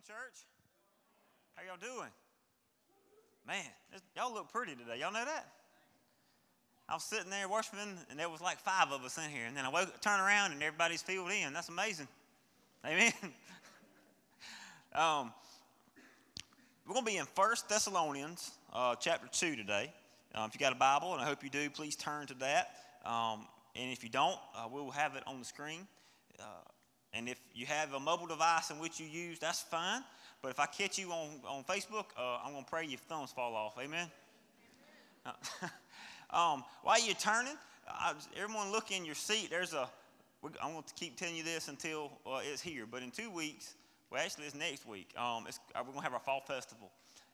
morning, church. How y'all doing? Man, y'all look pretty today. Y'all know that? I was sitting there worshiping, and there was like five of us in here. And then I woke, turn around, and everybody's filled in. That's amazing. Amen. um, we're going to be in First Thessalonians uh, chapter 2 today. Uh, if you got a Bible, and I hope you do, please turn to that. Um, and if you don't, uh, we'll have it on the screen. Uh, and if you have a mobile device in which you use, that's fine. But if I catch you on, on Facebook, uh, I'm going to pray your thumbs fall off. Amen? um, while you're turning, I, everyone look in your seat. There's a, I'm going to keep telling you this until uh, it's here. But in two weeks, well, actually, it's next week. Um, it's, uh, we're going to have our fall festival.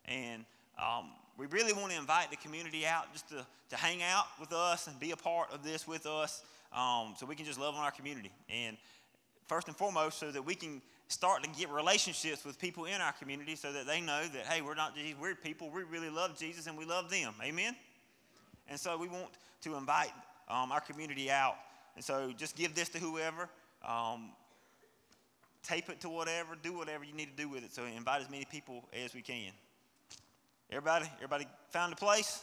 And um, we really want to invite the community out just to, to hang out with us and be a part of this with us um, so we can just love on our community. And first and foremost, so that we can start to get relationships with people in our community so that they know that, hey, we're not these weird people. We really love Jesus and we love them. Amen? And so we want to invite um, our community out. And so just give this to whoever. Um, tape it to whatever. Do whatever you need to do with it. So invite as many people as we can. Everybody, everybody found a place?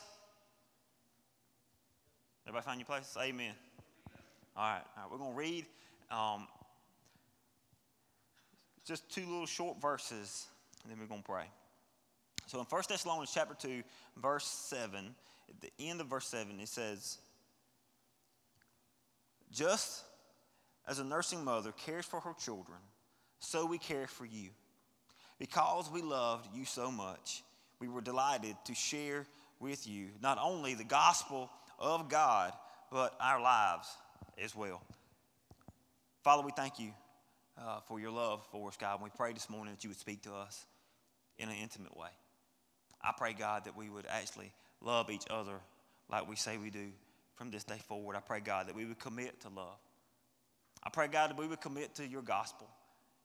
Everybody find your place? Amen. All right, all right we're going to read um, just two little short verses, and then we're going to pray. So in 1 Thessalonians chapter 2, verse 7, at the end of verse 7, it says, Just as a nursing mother cares for her children, so we care for you. Because we loved you so much, we were delighted to share with you not only the gospel of God, but our lives as well. Father, we thank you uh, for your love for us, God. And we pray this morning that you would speak to us in an intimate way. I pray, God, that we would actually love each other like we say we do from this day forward. I pray, God, that we would commit to love. I pray, God, that we would commit to your gospel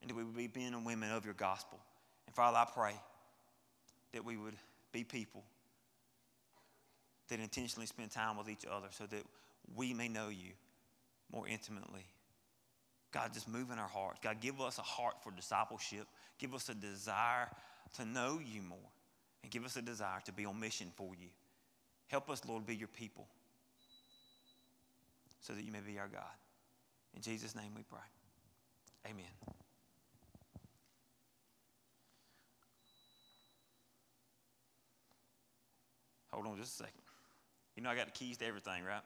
and that we would be men and women of your gospel. And Father, I pray that we would be people that intentionally spend time with each other so that we may know you more intimately God, just move in our hearts. God, give us a heart for discipleship. Give us a desire to know you more. And give us a desire to be on mission for you. Help us, Lord, be your people so that you may be our God. In Jesus' name we pray. Amen. Hold on just a second. You know, I got the keys to everything, right?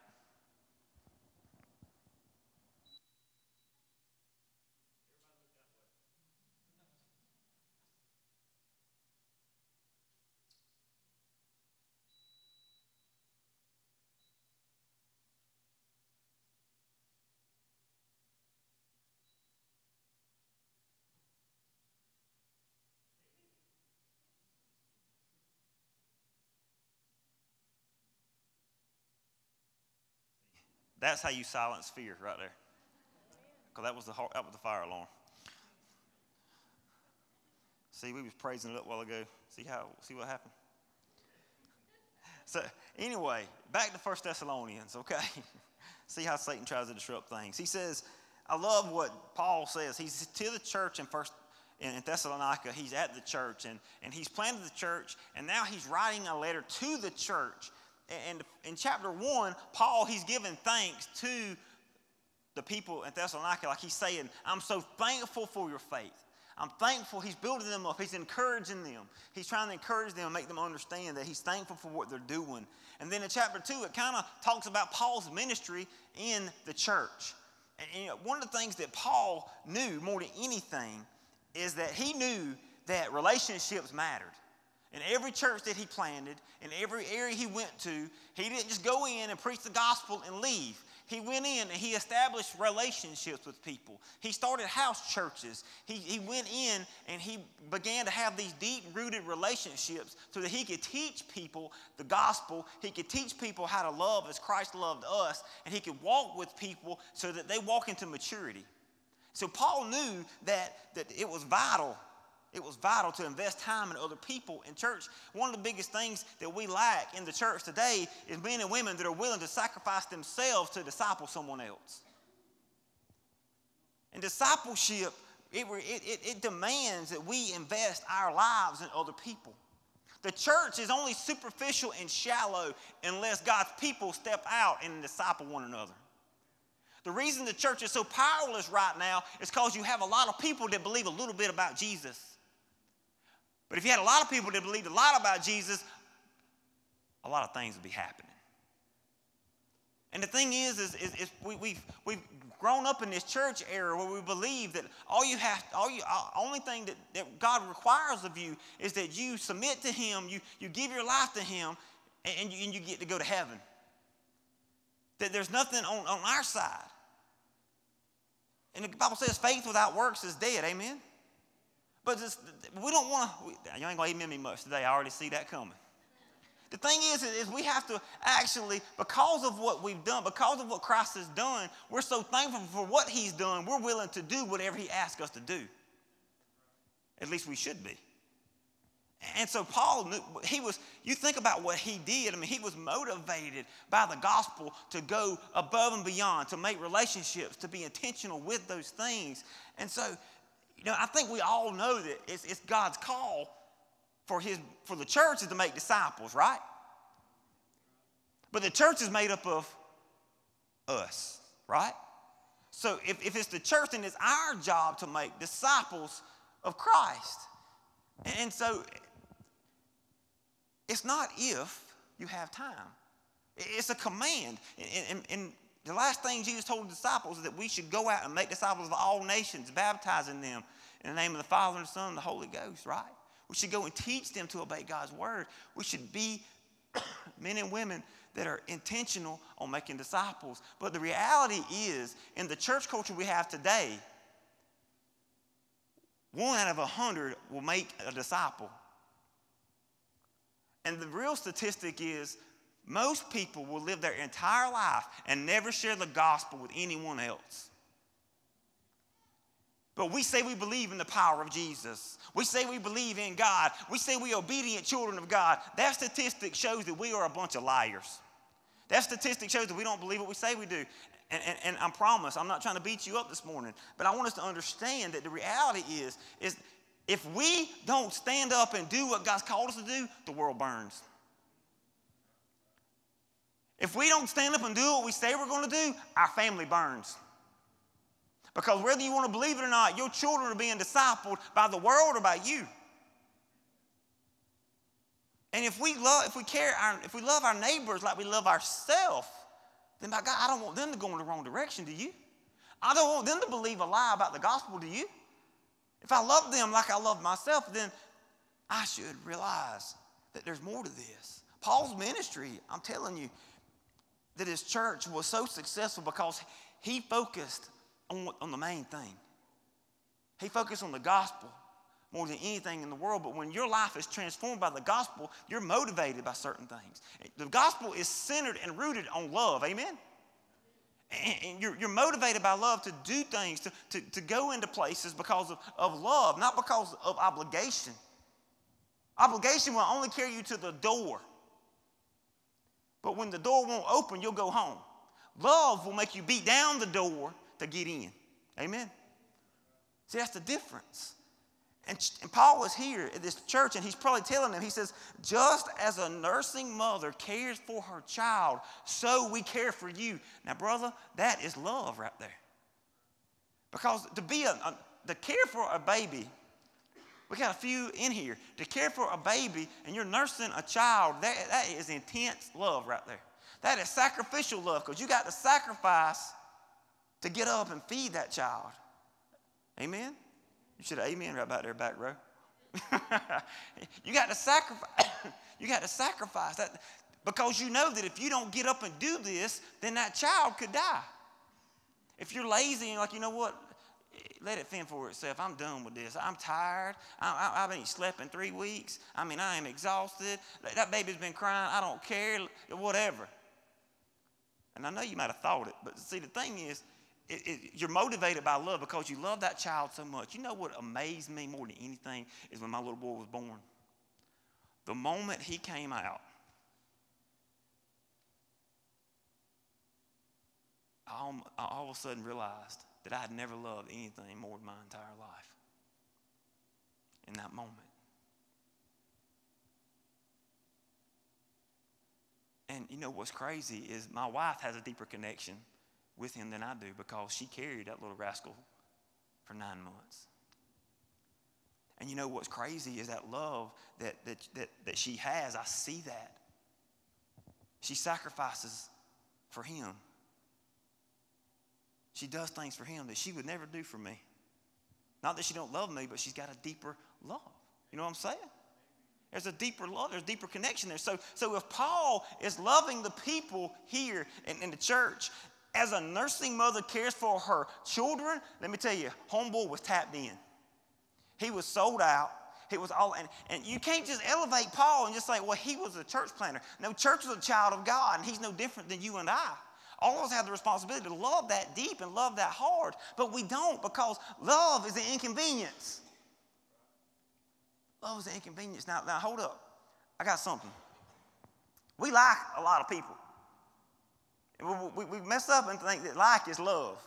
That's how you silence fear right there. Because that was the that was the fire alarm. See, we was praising it up a while ago. See how see what happened? So anyway, back to First Thessalonians, okay? see how Satan tries to disrupt things. He says, I love what Paul says. He's to the church in First in Thessalonica. He's at the church and, and he's planted the church, and now he's writing a letter to the church and in chapter one, Paul, he's giving thanks to the people in Thessalonica, like he's saying, I'm so thankful for your faith. I'm thankful he's building them up. He's encouraging them. He's trying to encourage them, and make them understand that he's thankful for what they're doing. And then in chapter two, it kind of talks about Paul's ministry in the church. And, and one of the things that Paul knew more than anything is that he knew that relationships mattered. In every church that he planted, in every area he went to, he didn't just go in and preach the gospel and leave. He went in and he established relationships with people. He started house churches. He, he went in and he began to have these deep rooted relationships so that he could teach people the gospel. He could teach people how to love as Christ loved us. And he could walk with people so that they walk into maturity. So Paul knew that, that it was vital it was vital to invest time in other people in church. One of the biggest things that we lack in the church today is men and women that are willing to sacrifice themselves to disciple someone else. And discipleship it, it, it demands that we invest our lives in other people. The church is only superficial and shallow unless God's people step out and disciple one another. The reason the church is so powerless right now is because you have a lot of people that believe a little bit about Jesus. But if you had a lot of people that believed a lot about Jesus, a lot of things would be happening. And the thing is, is, is, is we, we've, we've grown up in this church era where we believe that all you have, all you, uh, only thing that, that God requires of you is that you submit to Him, you, you give your life to Him, and, you, and you get to go to heaven. That there's nothing on, on our side. And the Bible says faith without works is dead, amen? But this, we don't want to, you ain't going to amen me much today. I already see that coming. The thing is, is we have to actually, because of what we've done, because of what Christ has done, we're so thankful for what he's done, we're willing to do whatever he asks us to do. At least we should be. And so Paul, he was, you think about what he did. I mean, he was motivated by the gospel to go above and beyond, to make relationships, to be intentional with those things. And so, you know, I think we all know that it's, it's God's call for, his, for the church is to make disciples, right? But the church is made up of us, right? So if, if it's the church, then it's our job to make disciples of Christ. And so it's not if you have time, it's a command. And, and, and the last thing Jesus told the disciples is that we should go out and make disciples of all nations, baptizing them in the name of the Father and the Son and the Holy Ghost, right? We should go and teach them to obey God's word. We should be men and women that are intentional on making disciples. But the reality is, in the church culture we have today, one out of a hundred will make a disciple. And the real statistic is most people will live their entire life and never share the gospel with anyone else. But we say we believe in the power of Jesus. We say we believe in God. We say we are obedient children of God. That statistic shows that we are a bunch of liars. That statistic shows that we don't believe what we say we do. And, and, and I promise, I'm not trying to beat you up this morning, but I want us to understand that the reality is, is if we don't stand up and do what God's called us to do, the world burns. If we don't stand up and do what we say we're going to do, our family burns. Because whether you want to believe it or not, your children are being discipled by the world or by you. And if we love, if we care, our, if we love our neighbors like we love ourselves, then by God, I don't want them to go in the wrong direction, do you? I don't want them to believe a lie about the gospel, do you? If I love them like I love myself, then I should realize that there's more to this. Paul's ministry, I'm telling you, that his church was so successful because he focused on, on the main thing. He focused on the gospel more than anything in the world. But when your life is transformed by the gospel, you're motivated by certain things. The gospel is centered and rooted on love. Amen? And you're, you're motivated by love to do things, to, to, to go into places because of, of love, not because of obligation. Obligation will only carry you to the door. But when the door won't open, you'll go home. Love will make you beat down the door to get in. Amen? See, that's the difference. And, and Paul is here at this church, and he's probably telling them, he says, just as a nursing mother cares for her child, so we care for you. Now, brother, that is love right there. Because to be a, a to care for a baby, we got a few in here. To care for a baby and you're nursing a child, that, that is intense love right there. That is sacrificial love because you got to sacrifice to get up and feed that child. Amen? You should have amen right back there, back row. you got to sacrifice. you got to sacrifice that because you know that if you don't get up and do this, then that child could die. If you're lazy and like, you know what, let it fend for itself. I'm done with this. I'm tired. I, I, I haven't slept in three weeks. I mean, I am exhausted. That baby's been crying. I don't care. Whatever. And I know you might have thought it, but see, the thing is, it, it, you're motivated by love because you love that child so much. You know what amazed me more than anything is when my little boy was born. The moment he came out, I all, I all of a sudden realized that I had never loved anything more in my entire life in that moment. And you know what's crazy is my wife has a deeper connection with him than I do because she carried that little rascal for nine months. And you know what's crazy is that love that, that, that, that she has, I see that. She sacrifices for him. She does things for him that she would never do for me. Not that she don't love me, but she's got a deeper love. You know what I'm saying? There's a deeper love, there's a deeper connection there. So, so if Paul is loving the people here in, in the church, as a nursing mother cares for her children, let me tell you, homeboy was tapped in. He was sold out. He was all, and, and you can't just elevate Paul and just say, well, he was a church planter. No, church is a child of God, and he's no different than you and I. All of us have the responsibility to love that deep and love that hard, but we don't because love is an inconvenience. Love is an inconvenience. Now, now hold up. I got something. We like a lot of people. We, we, we mess up and think that like is love.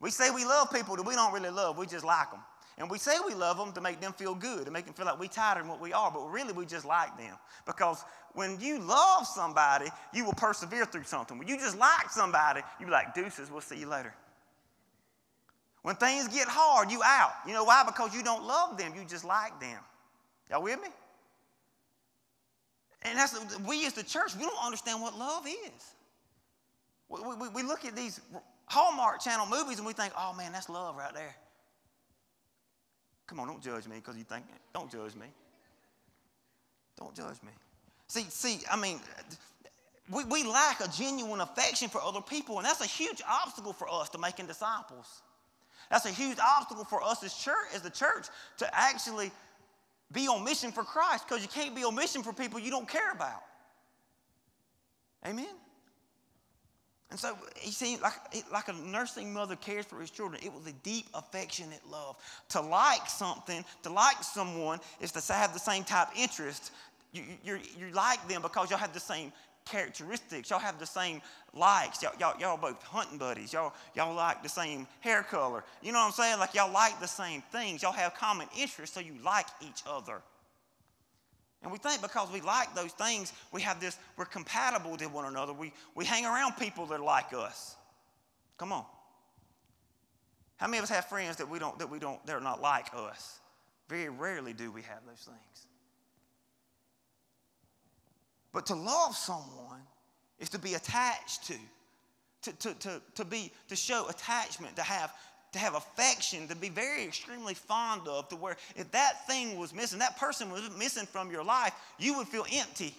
We say we love people that we don't really love, we just like them. And we say we love them to make them feel good, to make them feel like we're tighter than what we are, but really we just like them. Because when you love somebody, you will persevere through something. When you just like somebody, you be like, deuces, we'll see you later. When things get hard, you out. You know why? Because you don't love them, you just like them. Y'all with me? And that's we as the church, we don't understand what love is. We, we, we look at these Hallmark Channel movies and we think, oh man, that's love right there. Come on, don't judge me because you think, don't judge me. Don't judge me. See, see, I mean, we, we lack a genuine affection for other people, and that's a huge obstacle for us to making disciples. That's a huge obstacle for us as church, as the church, to actually be on mission for Christ, because you can't be on mission for people you don't care about. Amen. And so he seemed like, like a nursing mother cares for his children. It was a deep, affectionate love. To like something, to like someone, is to have the same type of interest. You, you, you like them because y'all have the same characteristics. Y'all have the same likes. Y'all, y'all, y'all both hunting buddies. Y'all, y'all like the same hair color. You know what I'm saying? Like y'all like the same things. Y'all have common interests, so you like each other. And we think because we like those things, we have this, we're compatible to one another. We, we hang around people that are like us. Come on. How many of us have friends that we don't, that we don't, they're not like us? Very rarely do we have those things. But to love someone is to be attached to, to, to, to, to, be, to show attachment, to have to have affection, to be very extremely fond of, to where if that thing was missing, that person was missing from your life, you would feel empty.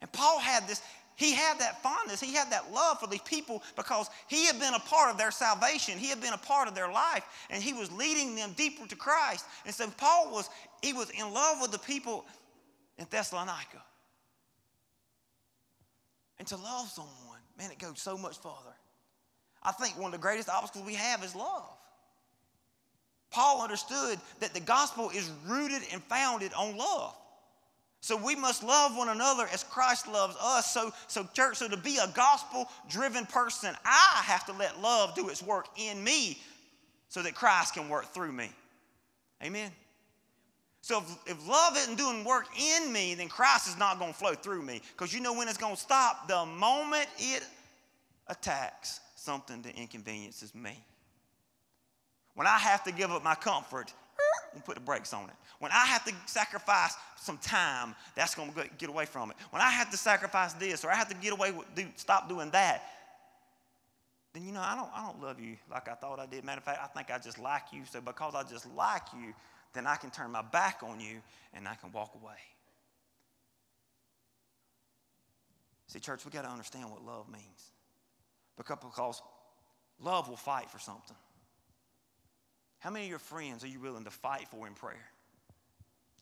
And Paul had this, he had that fondness, he had that love for these people because he had been a part of their salvation, he had been a part of their life, and he was leading them deeper to Christ. And so Paul was, he was in love with the people in Thessalonica. And to love someone, man, it goes so much farther. I think one of the greatest obstacles we have is love. Paul understood that the gospel is rooted and founded on love. So we must love one another as Christ loves us. So, so church, so to be a gospel driven person, I have to let love do its work in me so that Christ can work through me. Amen. So if, if love isn't doing work in me, then Christ is not going to flow through me. Because you know when it's going to stop? The moment it attacks something that inconveniences me. When I have to give up my comfort, and put the brakes on it. When I have to sacrifice some time, that's going to get away from it. When I have to sacrifice this or I have to get away with, do, stop doing that, then you know I don't, I don't love you like I thought I did. Matter of fact, I think I just like you. So because I just like you, then I can turn my back on you and I can walk away. See, church, we got to understand what love means because love will fight for something. How many of your friends are you willing to fight for in prayer?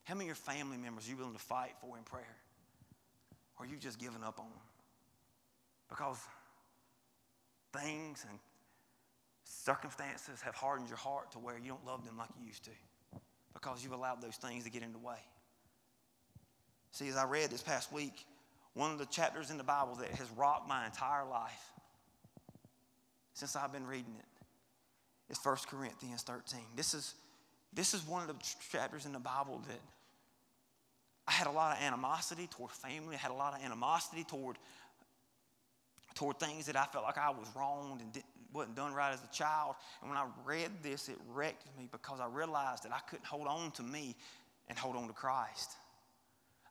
How many of your family members are you willing to fight for in prayer? Or are you just giving up on them? Because things and circumstances have hardened your heart to where you don't love them like you used to because you've allowed those things to get in the way. See, as I read this past week, one of the chapters in the Bible that has rocked my entire life since I've been reading it, is 1 Corinthians 13. This is, this is one of the chapters in the Bible that I had a lot of animosity toward family. I had a lot of animosity toward, toward things that I felt like I was wronged and wasn't done right as a child. And when I read this, it wrecked me because I realized that I couldn't hold on to me and hold on to Christ.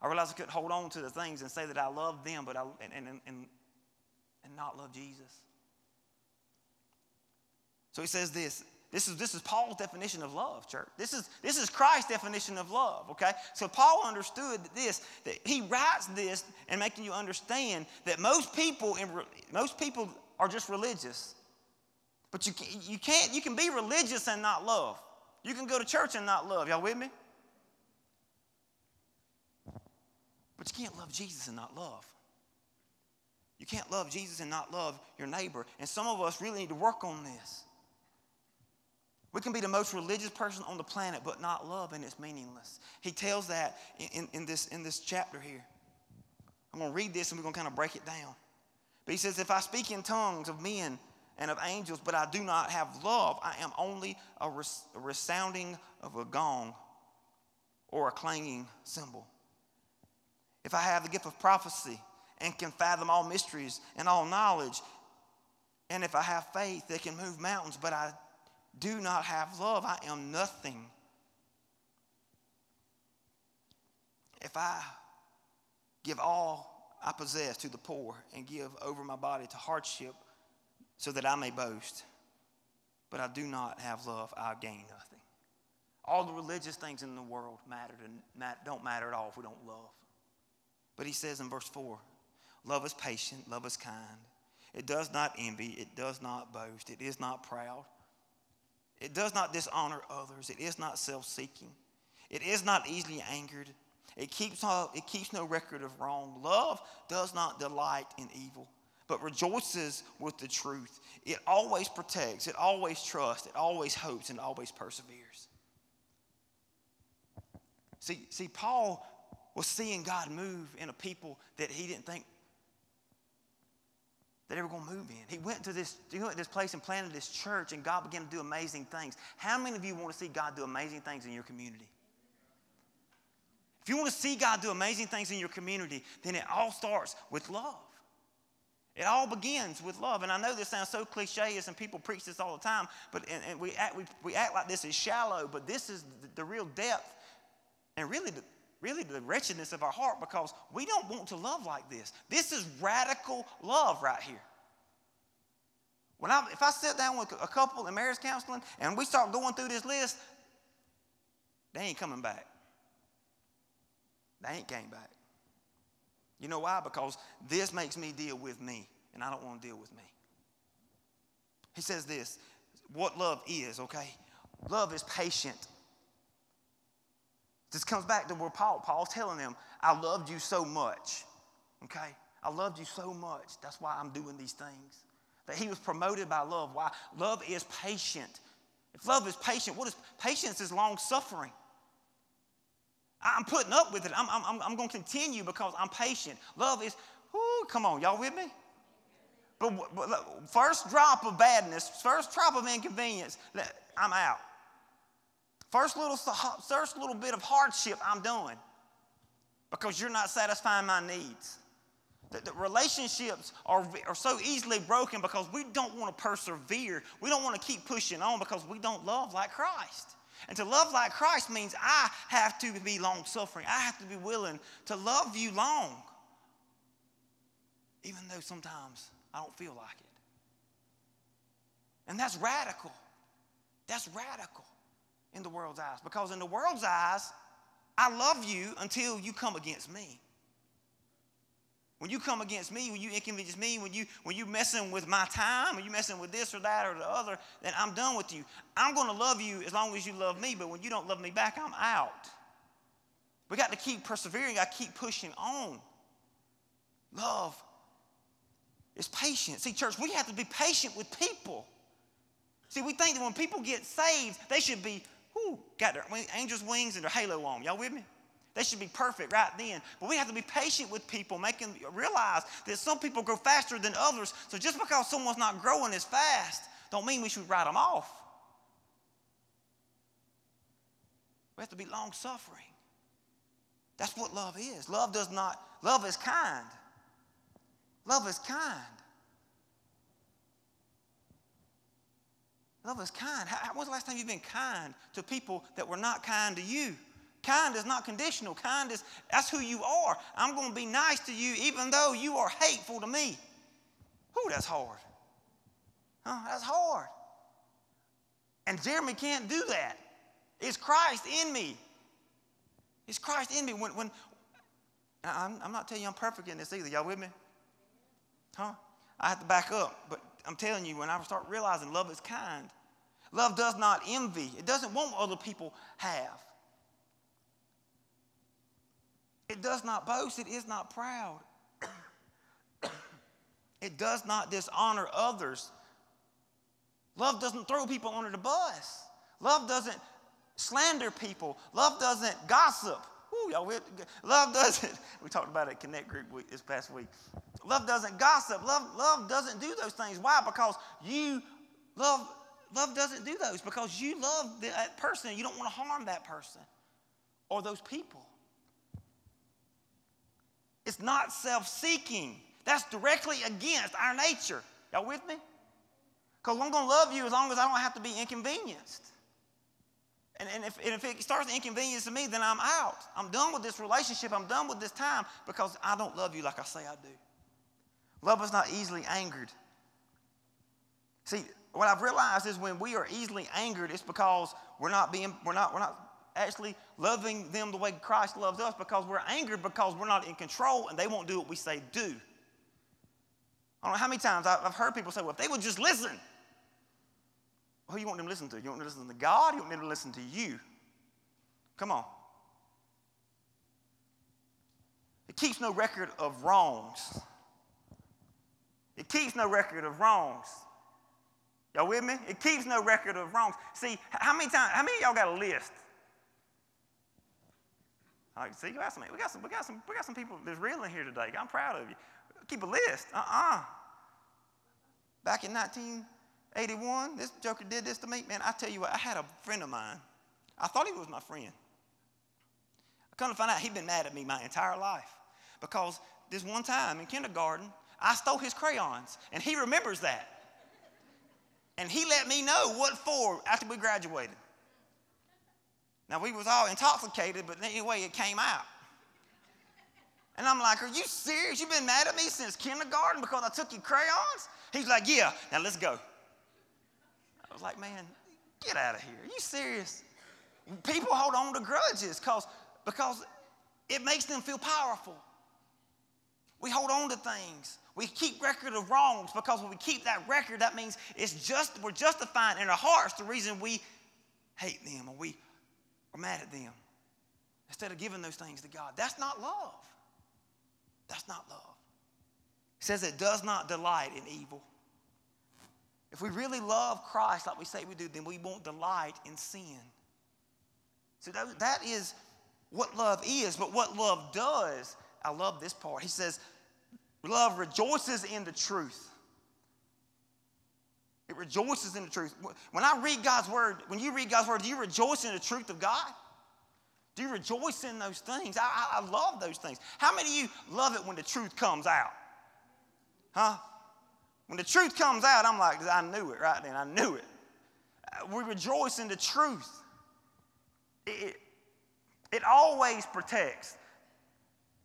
I realized I couldn't hold on to the things and say that I love them, but I, and, and, and, and not love Jesus. So he says this. This is, this is Paul's definition of love, church. This is, this is Christ's definition of love, okay? So Paul understood this, that he writes this and making you understand that most people, in, most people are just religious. But you, you can't, you can be religious and not love. You can go to church and not love. Y'all with me? But you can't love Jesus and not love. You can't love Jesus and not love your neighbor. And some of us really need to work on this. We can be the most religious person on the planet, but not love, and it's meaningless. He tells that in, in, this, in this chapter here. I'm going to read this and we're going to kind of break it down. But he says, If I speak in tongues of men and of angels, but I do not have love, I am only a, res- a resounding of a gong or a clanging cymbal. If I have the gift of prophecy and can fathom all mysteries and all knowledge, and if I have faith that can move mountains, but I do not have love, I am nothing. If I give all I possess to the poor and give over my body to hardship so that I may boast, but I do not have love, I gain nothing. All the religious things in the world matter to, don't matter at all if we don't love. But he says in verse 4 love is patient, love is kind. It does not envy, it does not boast, it is not proud. It does not dishonor others. It is not self seeking. It is not easily angered. It keeps, no, it keeps no record of wrong. Love does not delight in evil, but rejoices with the truth. It always protects, it always trusts, it always hopes, and always perseveres. See, see, Paul was seeing God move in a people that he didn't think that they were going to move in. He went to this, he went to this place and planted this church, and God began to do amazing things. How many of you want to see God do amazing things in your community? If you want to see God do amazing things in your community, then it all starts with love. It all begins with love. And I know this sounds so cliche and people preach this all the time, but and, and we, act, we, we act like this is shallow, but this is the, the real depth and really the, really the wretchedness of our heart because we don't want to love like this. This is radical love right here. When I, if I sit down with a couple in marriage counseling and we start going through this list, they ain't coming back. They ain't came back. You know why? Because this makes me deal with me, and I don't want to deal with me. He says this what love is, okay? Love is patient. This comes back to where Paul, Paul's telling them, I loved you so much. Okay? I loved you so much. That's why I'm doing these things. That he was promoted by love. Why? Love is patient. If love is patient, what is patience is long suffering. I'm putting up with it. I'm, I'm, I'm going to continue because I'm patient. Love is, whoo, come on, y'all with me? But, but first drop of badness, first drop of inconvenience, I'm out. First little, first little bit of hardship, I'm doing because you're not satisfying my needs. The relationships are, are so easily broken because we don't want to persevere. We don't want to keep pushing on because we don't love like Christ. And to love like Christ means I have to be long suffering. I have to be willing to love you long, even though sometimes I don't feel like it. And that's radical. That's radical in the world's eyes. Because in the world's eyes, I love you until you come against me. When you come against me, when you inconvenience me, when you when you messing with my time, when you messing with this or that or the other, then I'm done with you. I'm going to love you as long as you love me, but when you don't love me back, I'm out. We got to keep persevering. I keep pushing on. Love is patient. See, church, we have to be patient with people. See, we think that when people get saved, they should be Got their angels' wings and their halo on. Y'all with me? They should be perfect right then. But we have to be patient with people, making realize that some people grow faster than others. So just because someone's not growing as fast, don't mean we should write them off. We have to be long suffering. That's what love is. Love does not, love is kind. Love is kind. Love is kind. How, when's the last time you've been kind to people that were not kind to you? Kind is not conditional. Kind is, that's who you are. I'm going to be nice to you even though you are hateful to me. Ooh, that's hard. Huh? That's hard. And Jeremy can't do that. It's Christ in me. It's Christ in me. When, when I'm, I'm not telling you I'm perfect in this either. Y'all with me? Huh? I have to back up. But I'm telling you, when I start realizing love is kind, love does not envy, it doesn't want what other people have. It does not boast, it is not proud. it does not dishonor others. Love doesn't throw people under the bus. Love doesn't slander people. Love doesn't gossip. Ooh, y'all, love doesn't, we talked about it Connect Group week, this past week. Love doesn't gossip. Love, love doesn't do those things. Why? Because you love, love doesn't do those because you love that person. You don't want to harm that person or those people. It's not self seeking. That's directly against our nature. Y'all with me? Because I'm going to love you as long as I don't have to be inconvenienced. And, and, if, and if it starts to inconvenience to me, then I'm out. I'm done with this relationship. I'm done with this time because I don't love you like I say I do. Love is not easily angered. See, what I've realized is when we are easily angered, it's because we're not being, we're not, we're not actually loving them the way Christ loves us because we're angered because we're not in control and they won't do what we say do. I don't know how many times I've heard people say, well, if they would just listen. Who you want them to listen to? You want them to listen to God? You want them to listen to you? Come on. It keeps no record of wrongs. It keeps no record of wrongs. Y'all with me? It keeps no record of wrongs. See, how many times, how many y'all got a list? Right, see, you got some, we got some, we got some, we got some people that's real in here today. I'm proud of you. Keep a list. Uh-uh. Back in 1981, this joker did this to me. Man, I tell you what, I had a friend of mine. I thought he was my friend. I come to find out he'd been mad at me my entire life because this one time in kindergarten, I stole his crayons, and he remembers that. And he let me know what for after we graduated. Now we was all intoxicated, but anyway, it came out. And I'm like, are you serious? You've been mad at me since kindergarten because I took your crayons? He's like, yeah, now let's go I was like, man, get out of here. Are you serious? People hold on to grudges because because it makes them feel powerful. We hold on to things. We keep record of wrongs because when we keep that record, that means it's just we're justifying in our hearts the reason we hate them or we are mad at them. Instead of giving those things to God. That's not love. That's not love. It says it does not delight in evil. If we really love Christ like we say we do, then we won't delight in sin. So that, that is what love is. But what love does, I love this part. He says, love rejoices in the truth. It rejoices in the truth. When I read God's word, when you read God's word, do you rejoice in the truth of God? Do you rejoice in those things? I, I, I love those things. How many of you love it when the truth comes out? Huh? When the truth comes out, I'm like, I knew it right then. I knew it. Uh, we rejoice in the truth. It, it always protects.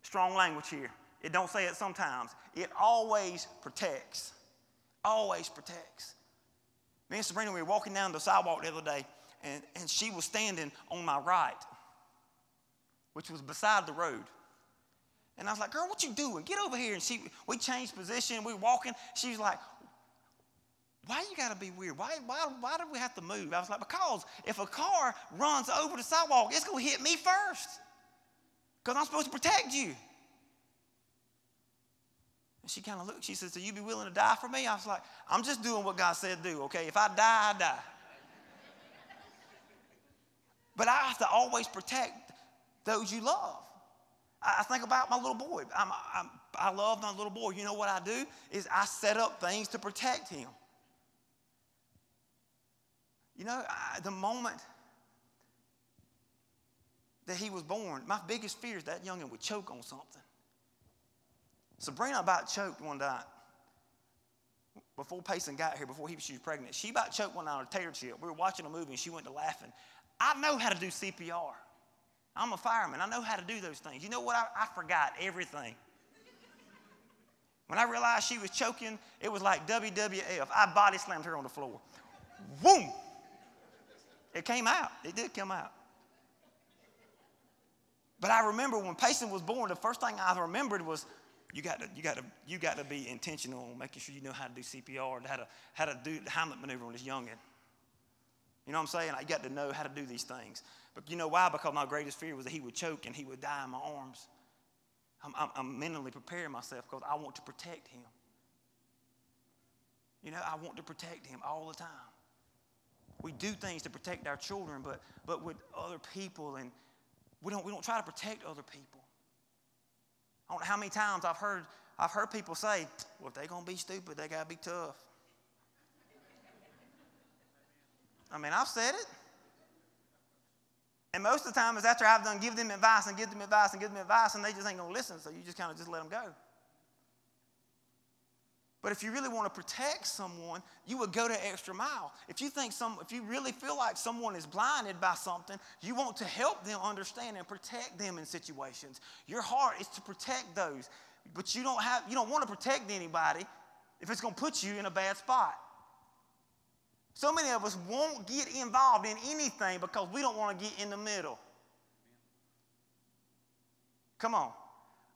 Strong language here. It don't say it sometimes. It always protects. Always protects. Me and Sabrina, we were walking down the sidewalk the other day, and, and she was standing on my right, which was beside the road. And I was like, girl, what you doing? Get over here. And she, we changed position. We were walking. She was like, why you got to be weird? Why, why, why do we have to move? I was like, because if a car runs over the sidewalk, it's to hit me first. Because I'm supposed to protect you. And she kind of looked, she said, So you be willing to die for me? I was like, I'm just doing what God said do, okay? If I die, I die. but I have to always protect those you love. I think about my little boy. I'm, I'm, i love my little boy. You know what I do? Is I set up things to protect him. You know, I, the moment that he was born, my biggest fear is that youngin would choke on something. Sabrina about choked one night before Payson got here, before he, she was pregnant. She about choked one night on a tater chip. We were watching a movie and she went to laughing. I know how to do CPR. I'm a fireman. I know how to do those things. You know what? I, I forgot everything. When I realized she was choking, it was like WWF. I body slammed her on the floor. Boom! It came out. It did come out. But I remember when Payson was born, the first thing I remembered was you got to, you got to, you got to be intentional on making sure you know how to do CPR and how to, how to do the Heimlich maneuver on this youngin. You know what I'm saying? I got to know how to do these things. But you know why? Because my greatest fear was that he would choke and he would die in my arms. I'm, I'm, I'm mentally preparing myself because I want to protect him. You know, I want to protect him all the time. We do things to protect our children, but, but with other people, and we don't, we don't try to protect other people. I don't know how many times I've heard, I've heard people say, well, if they're going to be stupid, they got to be tough. I mean, I've said it. And most of the time, it's after I've done give them advice and give them advice and give them advice, and they just ain't gonna listen, so you just kind of just let them go. But if you really want to protect someone, you would go the extra mile. If you think some, if you really feel like someone is blinded by something, you want to help them understand and protect them in situations. Your heart is to protect those, but you don't have, you don't want to protect anybody if it's going to put you in a bad spot. So many of us won't get involved in anything because we don't want to get in the middle. Come on.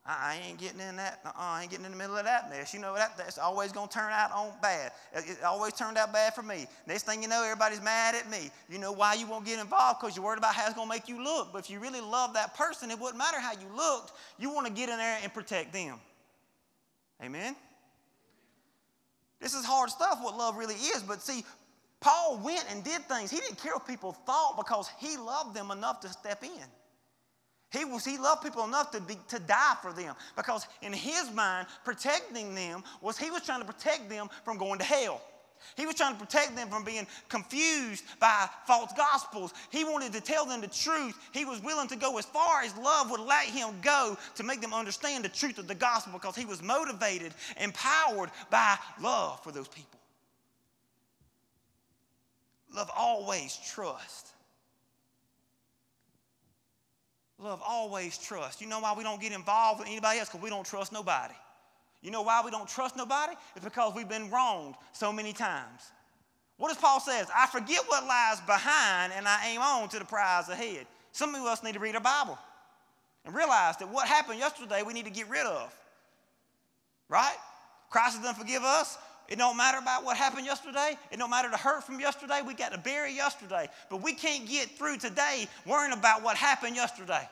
Uh-uh, I ain't getting in that. Uh-uh, I ain't getting in the middle of that mess. You know that that's always to turn out on bad. It always turned out bad for me. Next thing you know, everybody's mad at me. You know why you won't get involved? Because you're worried about how it's to make you look. But if you really love that person, it wouldn't matter how you looked. You want to get in there and protect them. Amen. This is hard stuff. What love really is. But see, Paul went and did things. He didn't care what people thought because he loved them enough to step in. He, was, he loved people enough to, be, to die for them because in his mind, protecting them was he was trying to protect them from going to hell. He was trying to protect them from being confused by false gospels. He wanted to tell them the truth. He was willing to go as far as love would let him go to make them understand the truth of the gospel because he was motivated, and empowered by love for those people. Love always trust. Love always trust. You know why we don't get involved with anybody else? Because we don't trust nobody. You know why we don't trust nobody? It's because we've been wronged so many times. What does Paul says? I forget what lies behind and I aim on to the prize ahead. Some of us need to read our Bible and realize that what happened yesterday we need to get rid of. Right? Christ has done forgive us. It don't matter about what happened yesterday. It don't matter the hurt from yesterday. We got to bury yesterday. But we can't get through today worrying about what happened yesterday.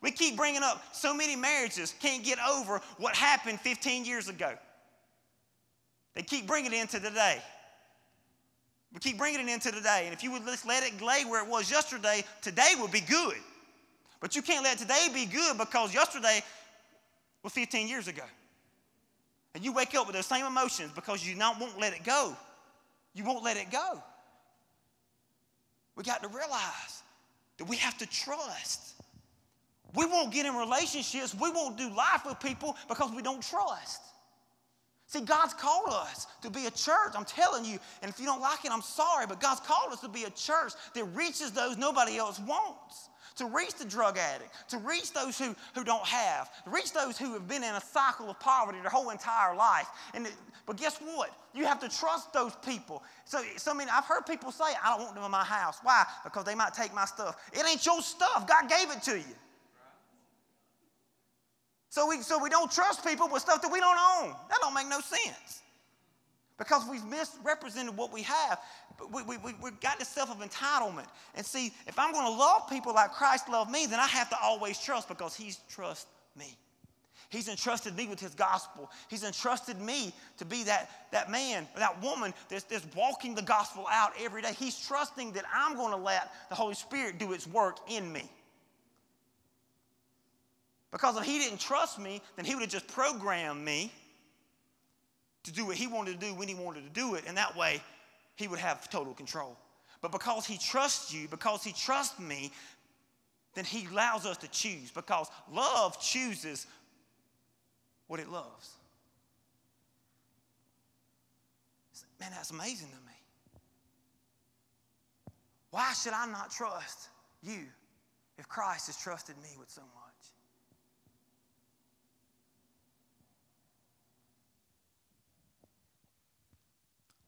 We keep bringing up so many marriages can't get over what happened 15 years ago. They keep bringing it into today. We keep bringing it into today. And if you would just let it lay where it was yesterday, today would be good. But you can't let today be good because yesterday was 15 years ago. And you wake up with those same emotions because you not, won't let it go. You won't let it go. We got to realize that we have to trust. We won't get in relationships, we won't do life with people because we don't trust. See, God's called us to be a church. I'm telling you, and if you don't like it, I'm sorry, but God's called us to be a church that reaches those nobody else wants to reach the drug addict, to reach those who, who don't have, to reach those who have been in a cycle of poverty their whole entire life. And it, but guess what? You have to trust those people. So, so I mean, I've heard people say, I don't want them in my house. Why? Because they might take my stuff. It ain't your stuff. God gave it to you. So we, so we don't trust people with stuff that we don't own. That don't make no sense because we've misrepresented what we have. We, we, we, have got this self of entitlement. And see, if I'm going to love people like Christ loved me, then I have to always trust because He's trust me. He's entrusted me with His gospel. He's entrusted me to be that, that man, that woman that's, that's walking the gospel out every day. He's trusting that I'm going to let the Holy Spirit do its work in me. Because if he didn't trust me, then he would have just programmed me to do what he wanted to do when he wanted to do it, and that way he would have total control. But because he trusts you, because he trusts me, then he allows us to choose because love chooses what it loves. Man, that's amazing to me. Why should I not trust you if Christ has trusted me with so much?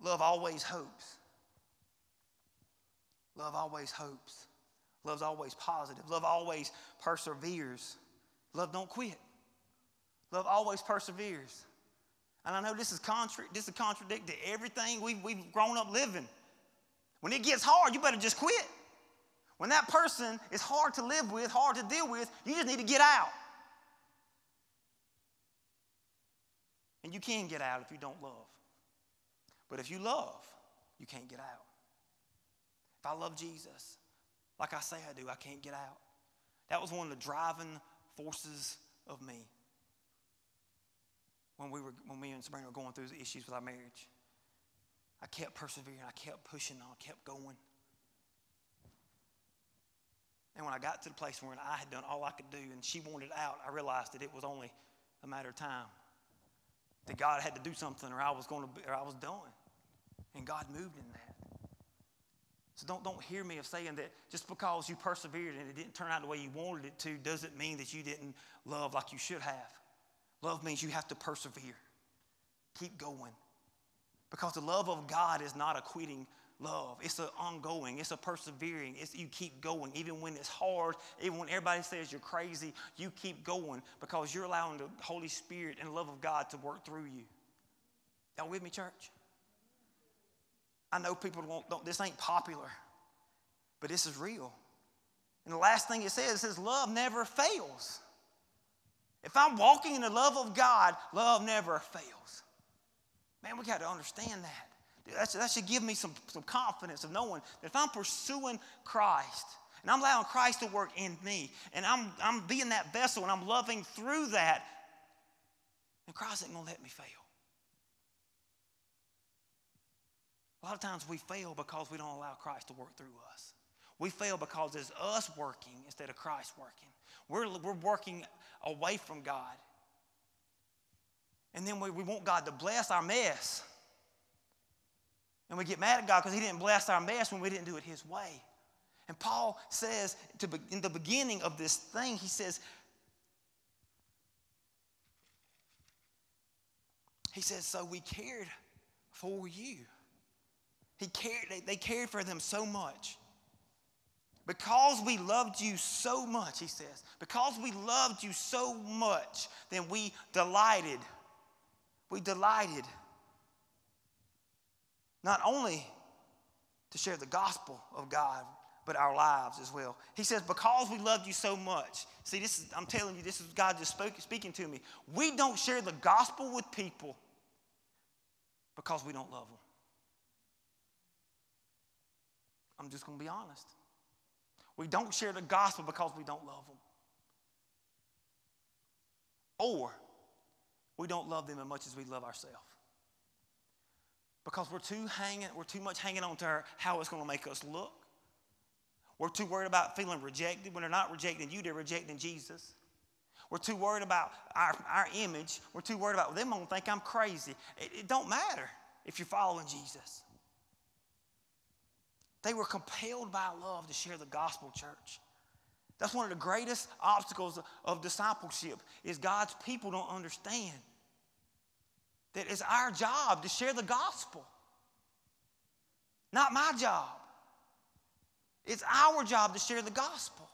Love always hopes. Love always hopes. Love's always positive. Love always perseveres. Love don't quit. Love always perseveres. And I know this is, contra- this is contradict to everything we've, we've grown up living. When it gets hard, you better just quit. When that person is hard to live with, hard to deal with, you just need to get out. And you can get out if you don't love. But if you love, you can't get out. If I love Jesus, like I say I do, I can't get out. That was one of the driving forces of me when we were when me and Sabrina were going through the issues with our marriage. I kept persevering, I kept pushing on, kept going. And when I got to the place where I had done all I could do and she wanted out, I realized that it was only a matter of time. That God had to do something or I was going to be, or I was done. And God moved in that. So don't, don't hear me of saying that just because you persevered and it didn't turn out the way you wanted it to doesn't mean that you didn't love like you should have. Love means you have to persevere. Keep going. Because the love of God is not a quitting love. It's an ongoing, it's a persevering. It's you keep going. Even when it's hard, even when everybody says you're crazy, you keep going because you're allowing the Holy Spirit and the love of God to work through you. Y'all with me, church? I know people don't, don't this ain't popular, but this is real. And the last thing it says, it says, love never fails. If I'm walking in the love of God, love never fails. Man, we got to understand that. that should give me some, some confidence of knowing that if I'm pursuing Christ and I'm allowing Christ to work in me and I'm, I'm being that vessel and I'm loving through that, then Christ ain't going to let me fail. A lot of times we fail because we don't allow Christ to work through us. We fail because it's us working instead of Christ working. We're, we're working away from God. And then we, we want God to bless our mess. And we get mad at God because He didn't bless our mess when we didn't do it His way. And Paul says to, in the beginning of this thing, he says, he says, so we cared for you. He cared, they, cared for them so much. Because we loved you so much, he says, because we loved you so much, then we delighted. We delighted not only to share the gospel of God, but our lives as well. He says, because we loved you so much. See, this is, I'm telling you, this is God just spoke, speaking to me. We don't share the gospel with people because we don't love them. I'm just going to be honest. We don't share the gospel because we don't love them. Or we don't love them as much as we love ourselves. Because we're too hanging, we're too much hanging on to our, how it's going to make us look. We're too worried about feeling rejected. When they're not rejecting you, they're rejecting Jesus. We're too worried about our, our image. We're too worried about well, them going to think I'm crazy. It, it don't matter if you're following Jesus. They were compelled by love to share the gospel, church. That's one of the greatest obstacles of discipleship is God's people don't understand that it's our job to share the gospel. Not my job. It's our job to share the gospel.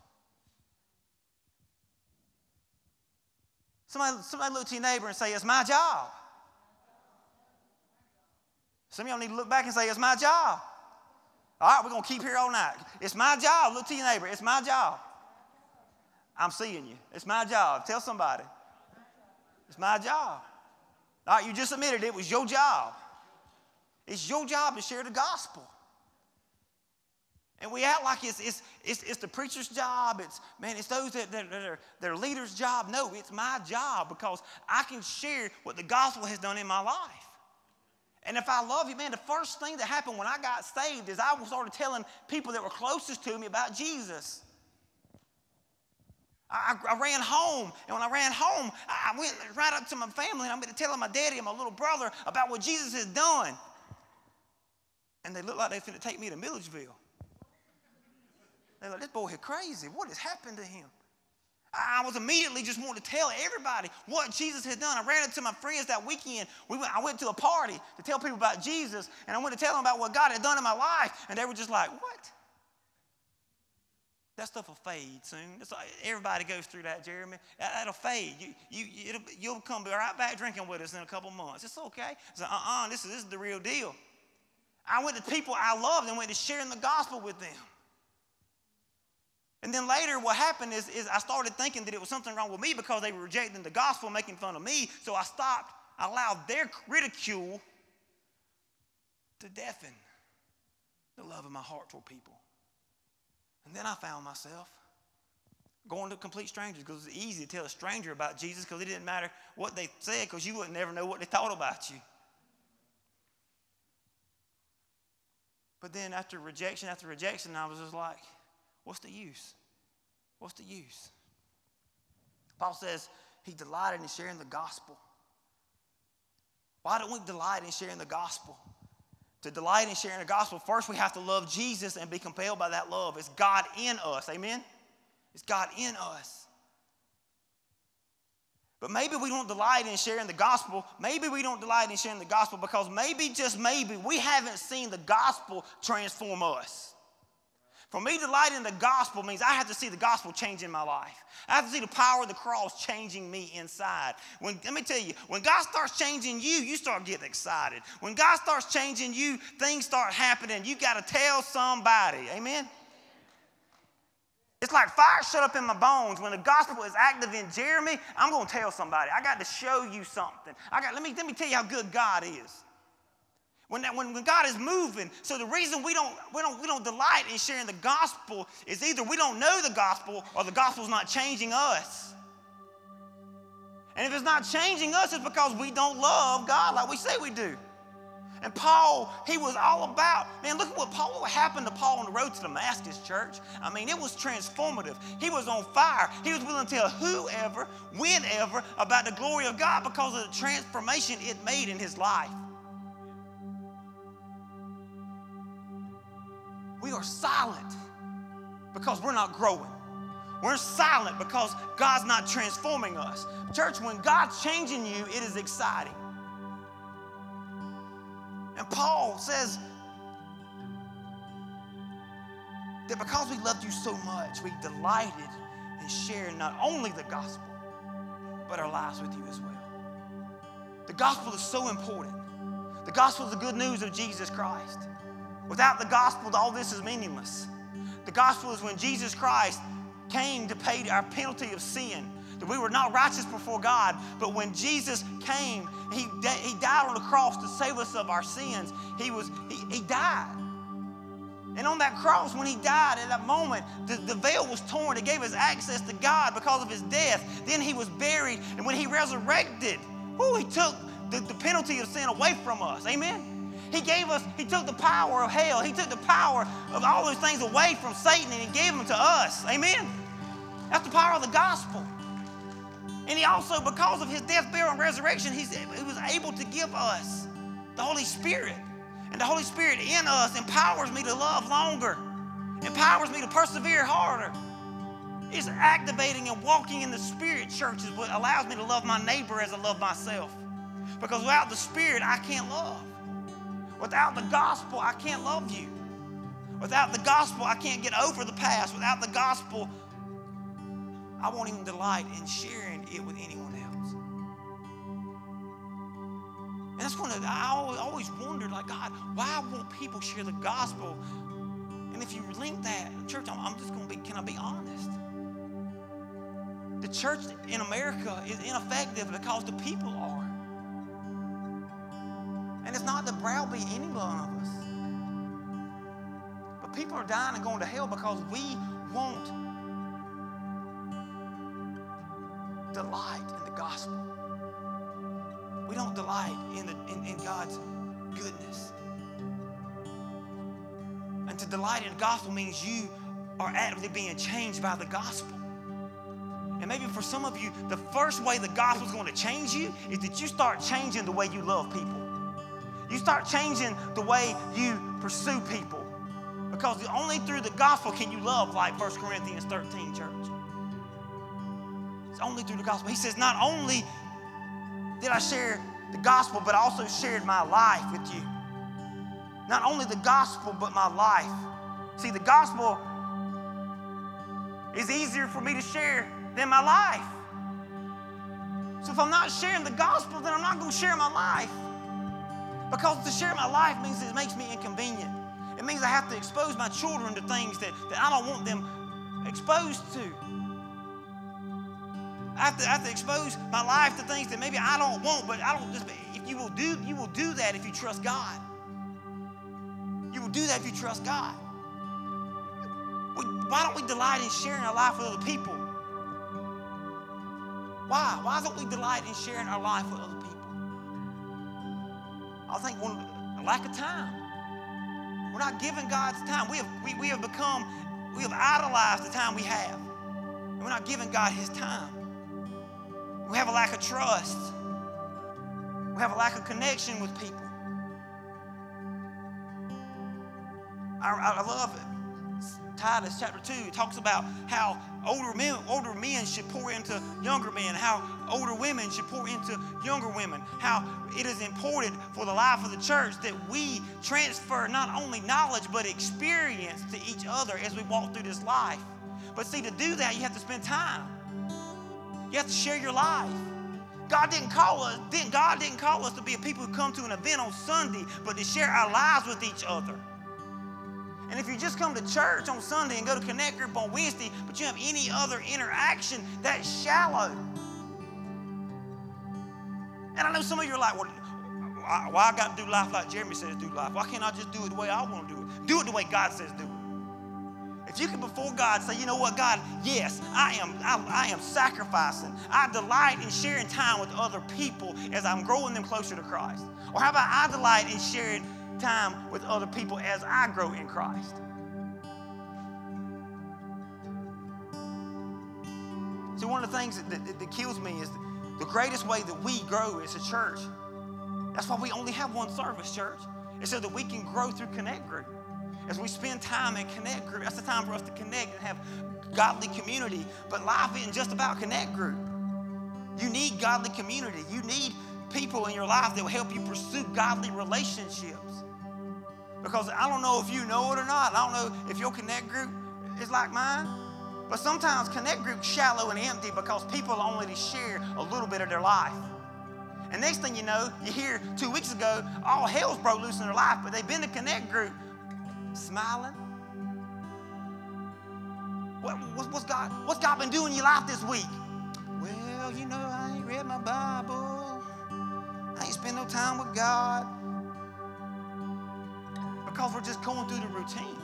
Somebody, somebody look to your neighbor and say, It's my job. Some of y'all need to look back and say, It's my job. All right, we're going to keep here all night. It's my job. Look to your neighbor. It's my job. I'm seeing you. It's my job. Tell somebody. It's my job. All right, you just admitted it was your job. It's your job to share the gospel. And we act like it's, it's, it's, it's the preacher's job. It's, man, it's those that, that, that are their leader's job. No, it's my job because I can share what the gospel has done in my life. And if I love you, man, the first thing that happened when I got saved is I started telling people that were closest to me about Jesus. I, I, ran home, and when I ran home, I went right up to my family, and I'm going to tell my daddy and my little brother about what Jesus has done. And they looked like they were going to take me to Milledgeville. They're like, this boy is crazy. What has happened to him? I was immediately just wanting to tell everybody what Jesus had done. I ran into my friends that weekend. We went, I went to a party to tell people about Jesus, and I went to tell them about what God had done in my life, and they were just like, what? That stuff will fade soon. Like, everybody goes through that, Jeremy. That, will fade. You, you, you'll come right back drinking with us in a couple months. It's okay. It's like, uh-uh, this is, this is the real deal. I went to people I loved and went to sharing the gospel with them. And then later, what happened is, is I started thinking that it was something wrong with me because they were rejecting the gospel, making fun of me. So I stopped. I allowed their ridicule to deafen the love of my heart toward people. And then I found myself going to complete strangers because it was easy to tell a stranger about Jesus because it didn't matter what they said because you would never know what they thought about you. But then after rejection after rejection, I was just like, what's the use? What's the use? Paul says he delighted in sharing the gospel. Why don't we delight in sharing the gospel? To delight in sharing the gospel, first we have to love Jesus and be compelled by that love. It's God in us. Amen? It's God in us. But maybe we don't delight in sharing the gospel. Maybe we don't delight in sharing the gospel because maybe, just maybe, we haven't seen the gospel transform us. For me to light in the gospel means I have to see the gospel changing my life. I have to see the power of the cross changing me inside. When, let me tell you, when God starts changing you, you start getting excited. When God starts changing you, things start happening. You got to tell somebody. Amen? It's like fire shut up in my bones. When the gospel is active in Jeremy, I'm going to tell somebody. I got to show you something. I got, let, me, let me tell you how good God is. When, that, when, when God is moving, so the reason we don't, we, don't, we don't delight in sharing the gospel is either we don't know the gospel or the gospel's not changing us. And if it's not changing us, it's because we don't love God like we say we do. And Paul, he was all about, man, look at what Paul, what happened to Paul on the road to Damascus, church. I mean, it was transformative. He was on fire. He was willing to tell whoever, whenever, about the glory of God because of the transformation it made in his life. We are silent because we're not growing. We're silent because God's not transforming us. Church, when God's changing you, it is exciting. And Paul says that because we loved you so much, we delighted in sharing not only the gospel, but our lives with you as well. The gospel is so important. The gospel is the good news of Jesus Christ. Without the gospel, all this is meaningless. The gospel is when Jesus Christ came to pay our penalty of sin. That we were not righteous before God, but when Jesus came, he, he died on the cross to save us of our sins. He, was, he, he died. And on that cross, when he died at that moment, the, the veil was torn. It gave us access to God because of his death. Then he was buried. And when he resurrected, whoo, he took the, the penalty of sin away from us. Amen? He gave us, He took the power of hell, He took the power of all those things away from Satan and He gave them to us. Amen? That's the power of the gospel. And He also, because of His death, burial, and resurrection, He was able to give us the Holy Spirit. And the Holy Spirit in us empowers me to love longer, empowers me to persevere harder. It's activating and walking in the Spirit, church, is what allows me to love my neighbor as I love myself. Because without the Spirit, I can't love. Without the gospel, I can't love you. Without the gospel, I can't get over the past. Without the gospel, I won't even delight in sharing it with anyone else. And that's of the, I always wondered, like, God, why won't people share the gospel? And if you link that, church, I'm just going to be, can I be honest? The church in America is ineffective because the people are. And it's not to browbeat any one of us. But people are dying and going to hell because we won't delight in the gospel. We don't delight in, the, in, in God's goodness. And to delight in the gospel means you are actively being changed by the gospel. And maybe for some of you, the first way the gospel is going to change you is that you start changing the way you love people. You start changing the way you pursue people. Because only through the gospel can you love like 1 Corinthians 13, church. It's only through the gospel. He says, Not only did I share the gospel, but I also shared my life with you. Not only the gospel, but my life. See, the gospel is easier for me to share than my life. So if I'm not sharing the gospel, then I'm not going to share my life. Because to share my life means it makes me inconvenient. It means I have to expose my children to things that, that I don't want them exposed to. I have, to, I have to expose my life to things that maybe I don't want, but I don't just if you will do you will do that if you trust God. You will do that if you trust God. We, why don't we delight in sharing our life with other people? Why? Why don't we delight in sharing our life with other people? I think one lack of time. We're not giving God's time. We have, we, we have become, we have idolized the time we have. And we're not giving God his time. We have a lack of trust. We have a lack of connection with people. I, I love it. Titus chapter 2 talks about how older men, older men should pour into younger men, how older women should pour into younger women, how it is important for the life of the church that we transfer not only knowledge but experience to each other as we walk through this life. But see, to do that, you have to spend time. You have to share your life. God didn't call us, didn't, God didn't call us to be a people who come to an event on Sunday, but to share our lives with each other. And if you just come to church on Sunday and go to Connect Group on Wednesday, but you have any other interaction, that's shallow. And I know some of you are like, well, why I got to do life like Jeremy says do life? Why can't I just do it the way I want to do it? Do it the way God says do it. If you can before God say, you know what, God, yes, I am, I, I am sacrificing. I delight in sharing time with other people as I'm growing them closer to Christ. Or how about I delight in sharing time with other people as I grow in Christ. See, one of the things that, that, that kills me is the greatest way that we grow as a church. That's why we only have one service, church. It's so that we can grow through Connect Group. As we spend time in Connect Group, that's the time for us to connect and have godly community. But life isn't just about Connect Group. You need godly community. You need people in your life that will help you pursue godly relationships. Because I don't know if you know it or not. I don't know if your connect group is like mine. But sometimes connect groups shallow and empty because people only share a little bit of their life. And next thing you know, you hear two weeks ago, all hell's broke loose in their life, but they've been to connect group smiling. What, what's, God, what's God been doing in your life this week? Well, you know, I ain't read my Bible. I ain't spent no time with God because we're just going through the routine.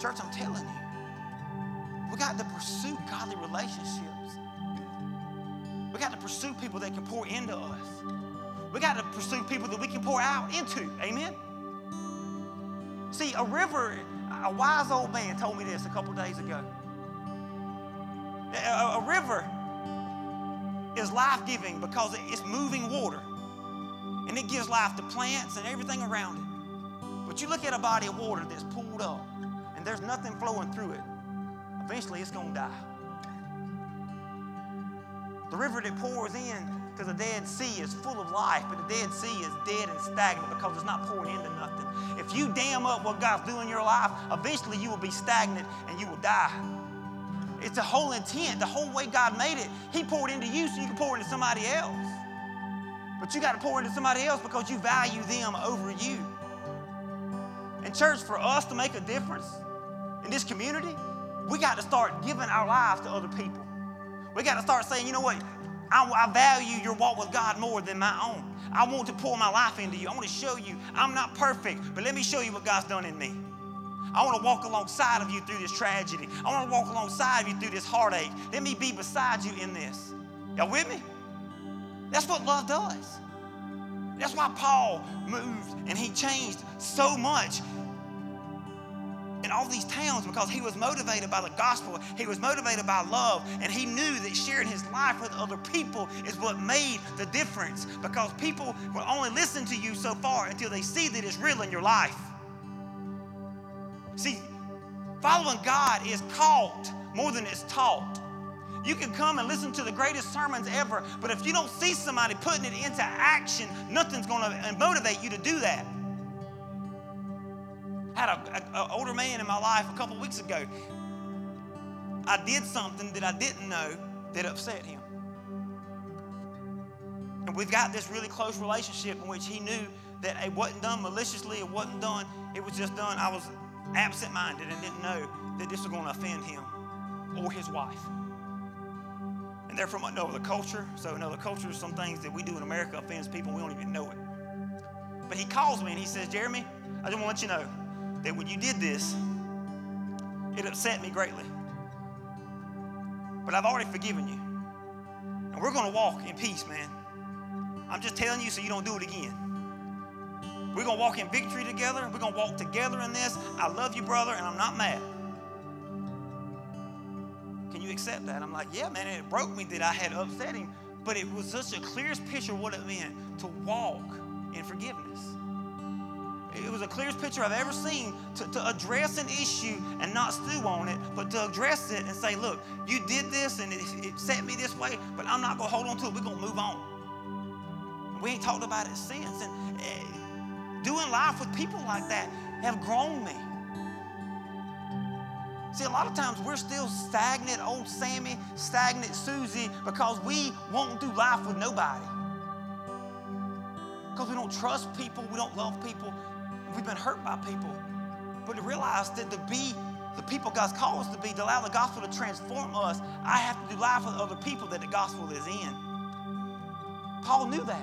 Church, I'm telling you, we got to pursue godly relationships. We got to pursue people that can pour into us. We got to pursue people that we can pour out into. Amen? See, a river, a wise old man told me this a couple days ago. A, a river is life giving because it's moving water and it gives life to plants and everything around it. But you look at a body of water that's pulled up and there's nothing flowing through it, eventually it's going to die. The river that pours in to the Dead Sea is full of life, but the Dead Sea is dead and stagnant because it's not pouring into nothing. If you dam up what God's doing in your life, eventually you will be stagnant and you will die. It's the whole intent, the whole way God made it. He poured into you so you can pour into somebody else. But you got to pour into somebody else because you value them over you. And, church, for us to make a difference in this community, we got to start giving our lives to other people. We got to start saying, you know what? I, I value your walk with God more than my own. I want to pour my life into you. I want to show you I'm not perfect, but let me show you what God's done in me. I want to walk alongside of you through this tragedy. I want to walk alongside of you through this heartache. Let me be beside you in this. Y'all with me? That's what love does. That's why Paul moved and he changed so much in all these towns because he was motivated by the gospel. He was motivated by love. And he knew that sharing his life with other people is what made the difference because people will only listen to you so far until they see that it's real in your life. See, following God is caught more than it's taught. You can come and listen to the greatest sermons ever, but if you don't see somebody putting it into action, nothing's going to motivate you to do that. I had an older man in my life a couple weeks ago. I did something that I didn't know that upset him. And we've got this really close relationship in which he knew that it wasn't done maliciously, it wasn't done, it was just done. I was absent minded and didn't know that this was going to offend him or his wife. And they're from another culture, so another culture, some things that we do in America offends people, we don't even know it. But he calls me and he says, Jeremy, I just want you to let you know that when you did this, it upset me greatly. But I've already forgiven you. And we're going to walk in peace, man. I'm just telling you so you don't do it again. We're going to walk in victory together. We're going to walk together in this. I love you, brother, and I'm not mad. Can you accept that? I'm like, yeah, man, it broke me that I had upset him, but it was such a clearest picture of what it meant to walk in forgiveness. It was the clearest picture I've ever seen to, to address an issue and not stew on it, but to address it and say, look, you did this and it, it set me this way, but I'm not going to hold on to it. We're going to move on. We ain't talked about it since. And, uh, doing life with people like that have grown me. See, a lot of times we're still stagnant old Sammy, stagnant Susie, because we won't do life with nobody. Because we don't trust people, we don't love people, we've been hurt by people. But to realize that to be the people God's called us to be, to allow the gospel to transform us, I have to do life with other people that the gospel is in. Paul knew that.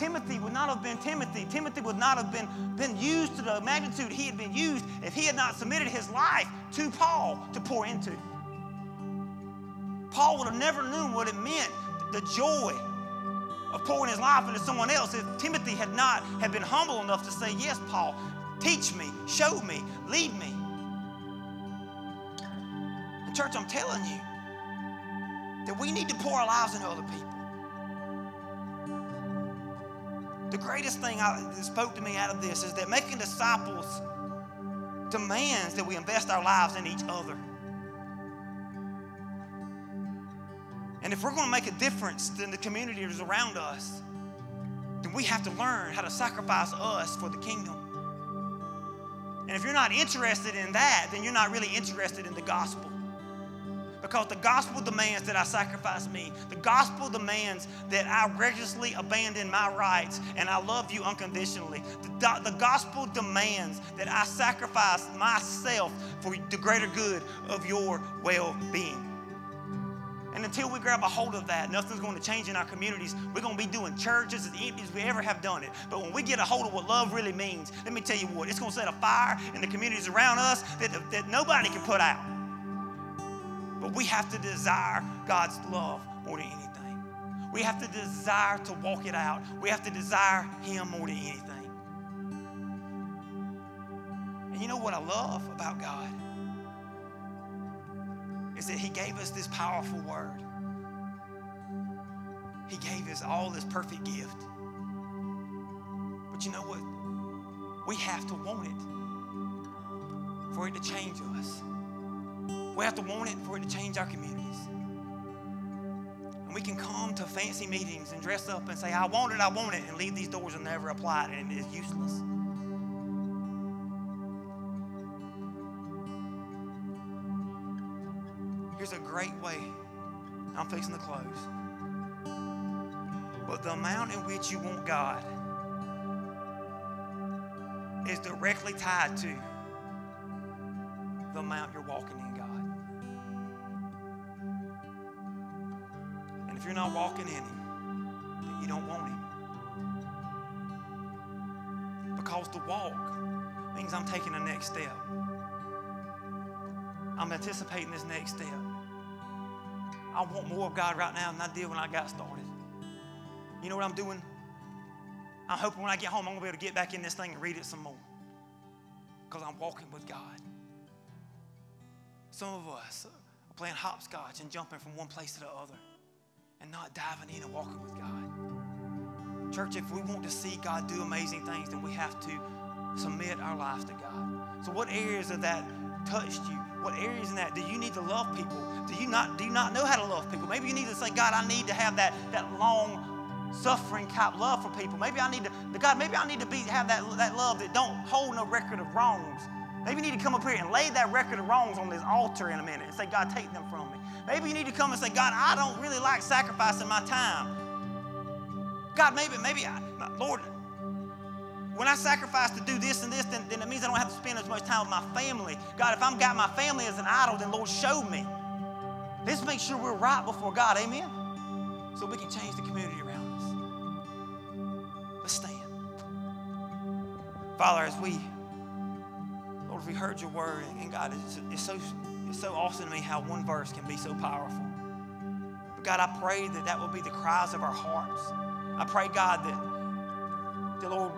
Timothy would not have been Timothy. Timothy would not have been, been used to the magnitude he had been used if he had not submitted his life to Paul to pour into. Paul would have never known what it meant, the joy of pouring his life into someone else if Timothy had not had been humble enough to say, Yes, Paul, teach me, show me, lead me. And church, I'm telling you that we need to pour our lives into other people. The greatest thing I, that spoke to me out of this is that making disciples demands that we invest our lives in each other. And if we're going to make a difference in the communities around us, then we have to learn how to sacrifice us for the kingdom. And if you're not interested in that, then you're not really interested in the gospel because the gospel demands that I sacrifice me. The gospel demands that I recklessly abandon my rights and I love you unconditionally. The, the gospel demands that I sacrifice myself for the greater good of your well being. And until we grab a hold of that, nothing's going to change in our communities. We're going to be doing church as empty as we ever have done it. But when we get a hold of what love really means, let me tell you what, it's going to set a fire in the communities around us that, that nobody can put out. But we have to desire God's love more than anything. We have to desire to walk it out. We have to desire Him more than anything. And you know what I love about God? Is that He gave us this powerful word. He gave us all this perfect gift. But you know what? We have to want it for it to change us. We have to want it for it to change our communities. And we can come to fancy meetings and dress up and say, I want it, I want it, and leave these doors and never apply it, and it is useless. Here's a great way. I'm fixing to close. But the amount in which you want God is directly tied to the amount you're walking in if you're not walking in Him, you don't want Him. Because to walk means I'm taking the next step. I'm anticipating this next step. I want more of God right now than I did when I got started. You know what I'm doing? I'm hoping when I get home, I'm going to be able to get back in this thing and read it some more. Because I'm walking with God. Some of us are playing hopscotch and jumping from one place to the other and not diving in and walking with God. Church, if we want to see God do amazing things, then we have to submit our lives to God. So, what areas of that touched you? What areas in that do you need to love people? Do you not do you not know how to love people? Maybe you need to say, God, I need to have that that long suffering type love for people. Maybe I need to, God, maybe I need to be have that, that love that don't hold no record of wrongs. Maybe you need to come up here and lay that record of wrongs on this altar in a minute and say, God, take them from me. Maybe you need to come and say, God, I don't really like sacrificing my time. God, maybe, maybe, I, Lord, when I sacrifice to do this and this, then, then it means I don't have to spend as much time with my family. God, if I've got my family as an idol, then Lord, show me. Let's make sure we're right before God. Amen? So we can change the community around us. Let's stand. Father, as we, We heard your word, and God, it's, it's, so, it's so awesome to me how one verse can be so powerful. But God, I pray that that will be the cries of our hearts. I pray, God, that the Lord,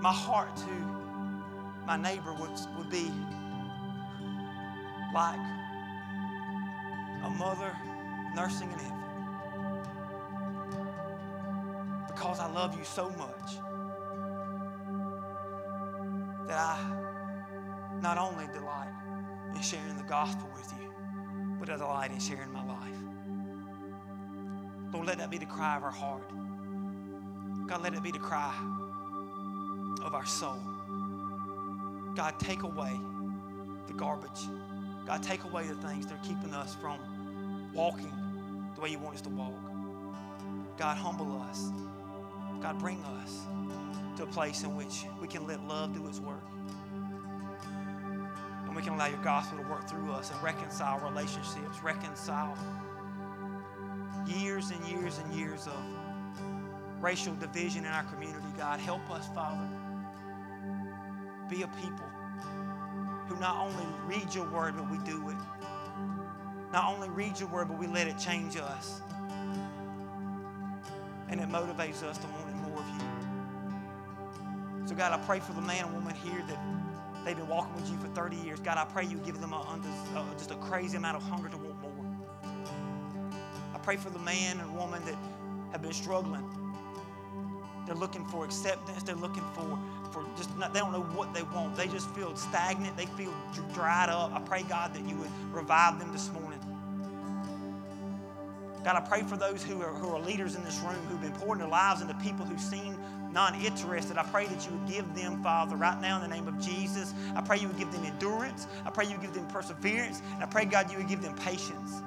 my heart to my neighbor would, would be like a mother nursing an infant. because I love you so much that I not only delight in sharing the gospel with you, but I delight in sharing my life. Lord, let that be the cry of our heart. God, let it be the cry of our soul. God, take away the garbage. God, take away the things that are keeping us from walking the way you want us to walk. God, humble us. God, bring us to a place in which we can let love do its work. And we can allow your gospel to work through us and reconcile relationships, reconcile years and years and years of racial division in our community. God, help us, Father, be a people who not only read your word, but we do it. Not only read your word, but we let it change us. And it motivates us to want so, God, I pray for the man and woman here that they've been walking with you for 30 years. God, I pray you give them a, uh, just a crazy amount of hunger to want more. I pray for the man and woman that have been struggling. They're looking for acceptance. They're looking for, for just, not, they don't know what they want. They just feel stagnant. They feel dried up. I pray, God, that you would revive them this morning. God, I pray for those who are, who are leaders in this room who've been pouring their lives into people who seem non interested. I pray that you would give them, Father, right now in the name of Jesus. I pray you would give them endurance. I pray you would give them perseverance. And I pray, God, you would give them patience.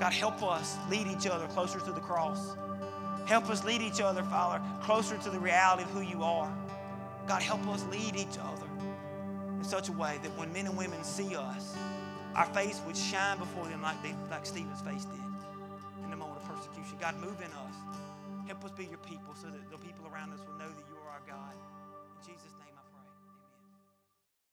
God, help us lead each other closer to the cross. Help us lead each other, Father, closer to the reality of who you are. God, help us lead each other in such a way that when men and women see us, our face would shine before them like, they, like Stephen's face did in the moment of persecution. God, move in us. Help us be your people so that the people around us will know that you are our God. In Jesus'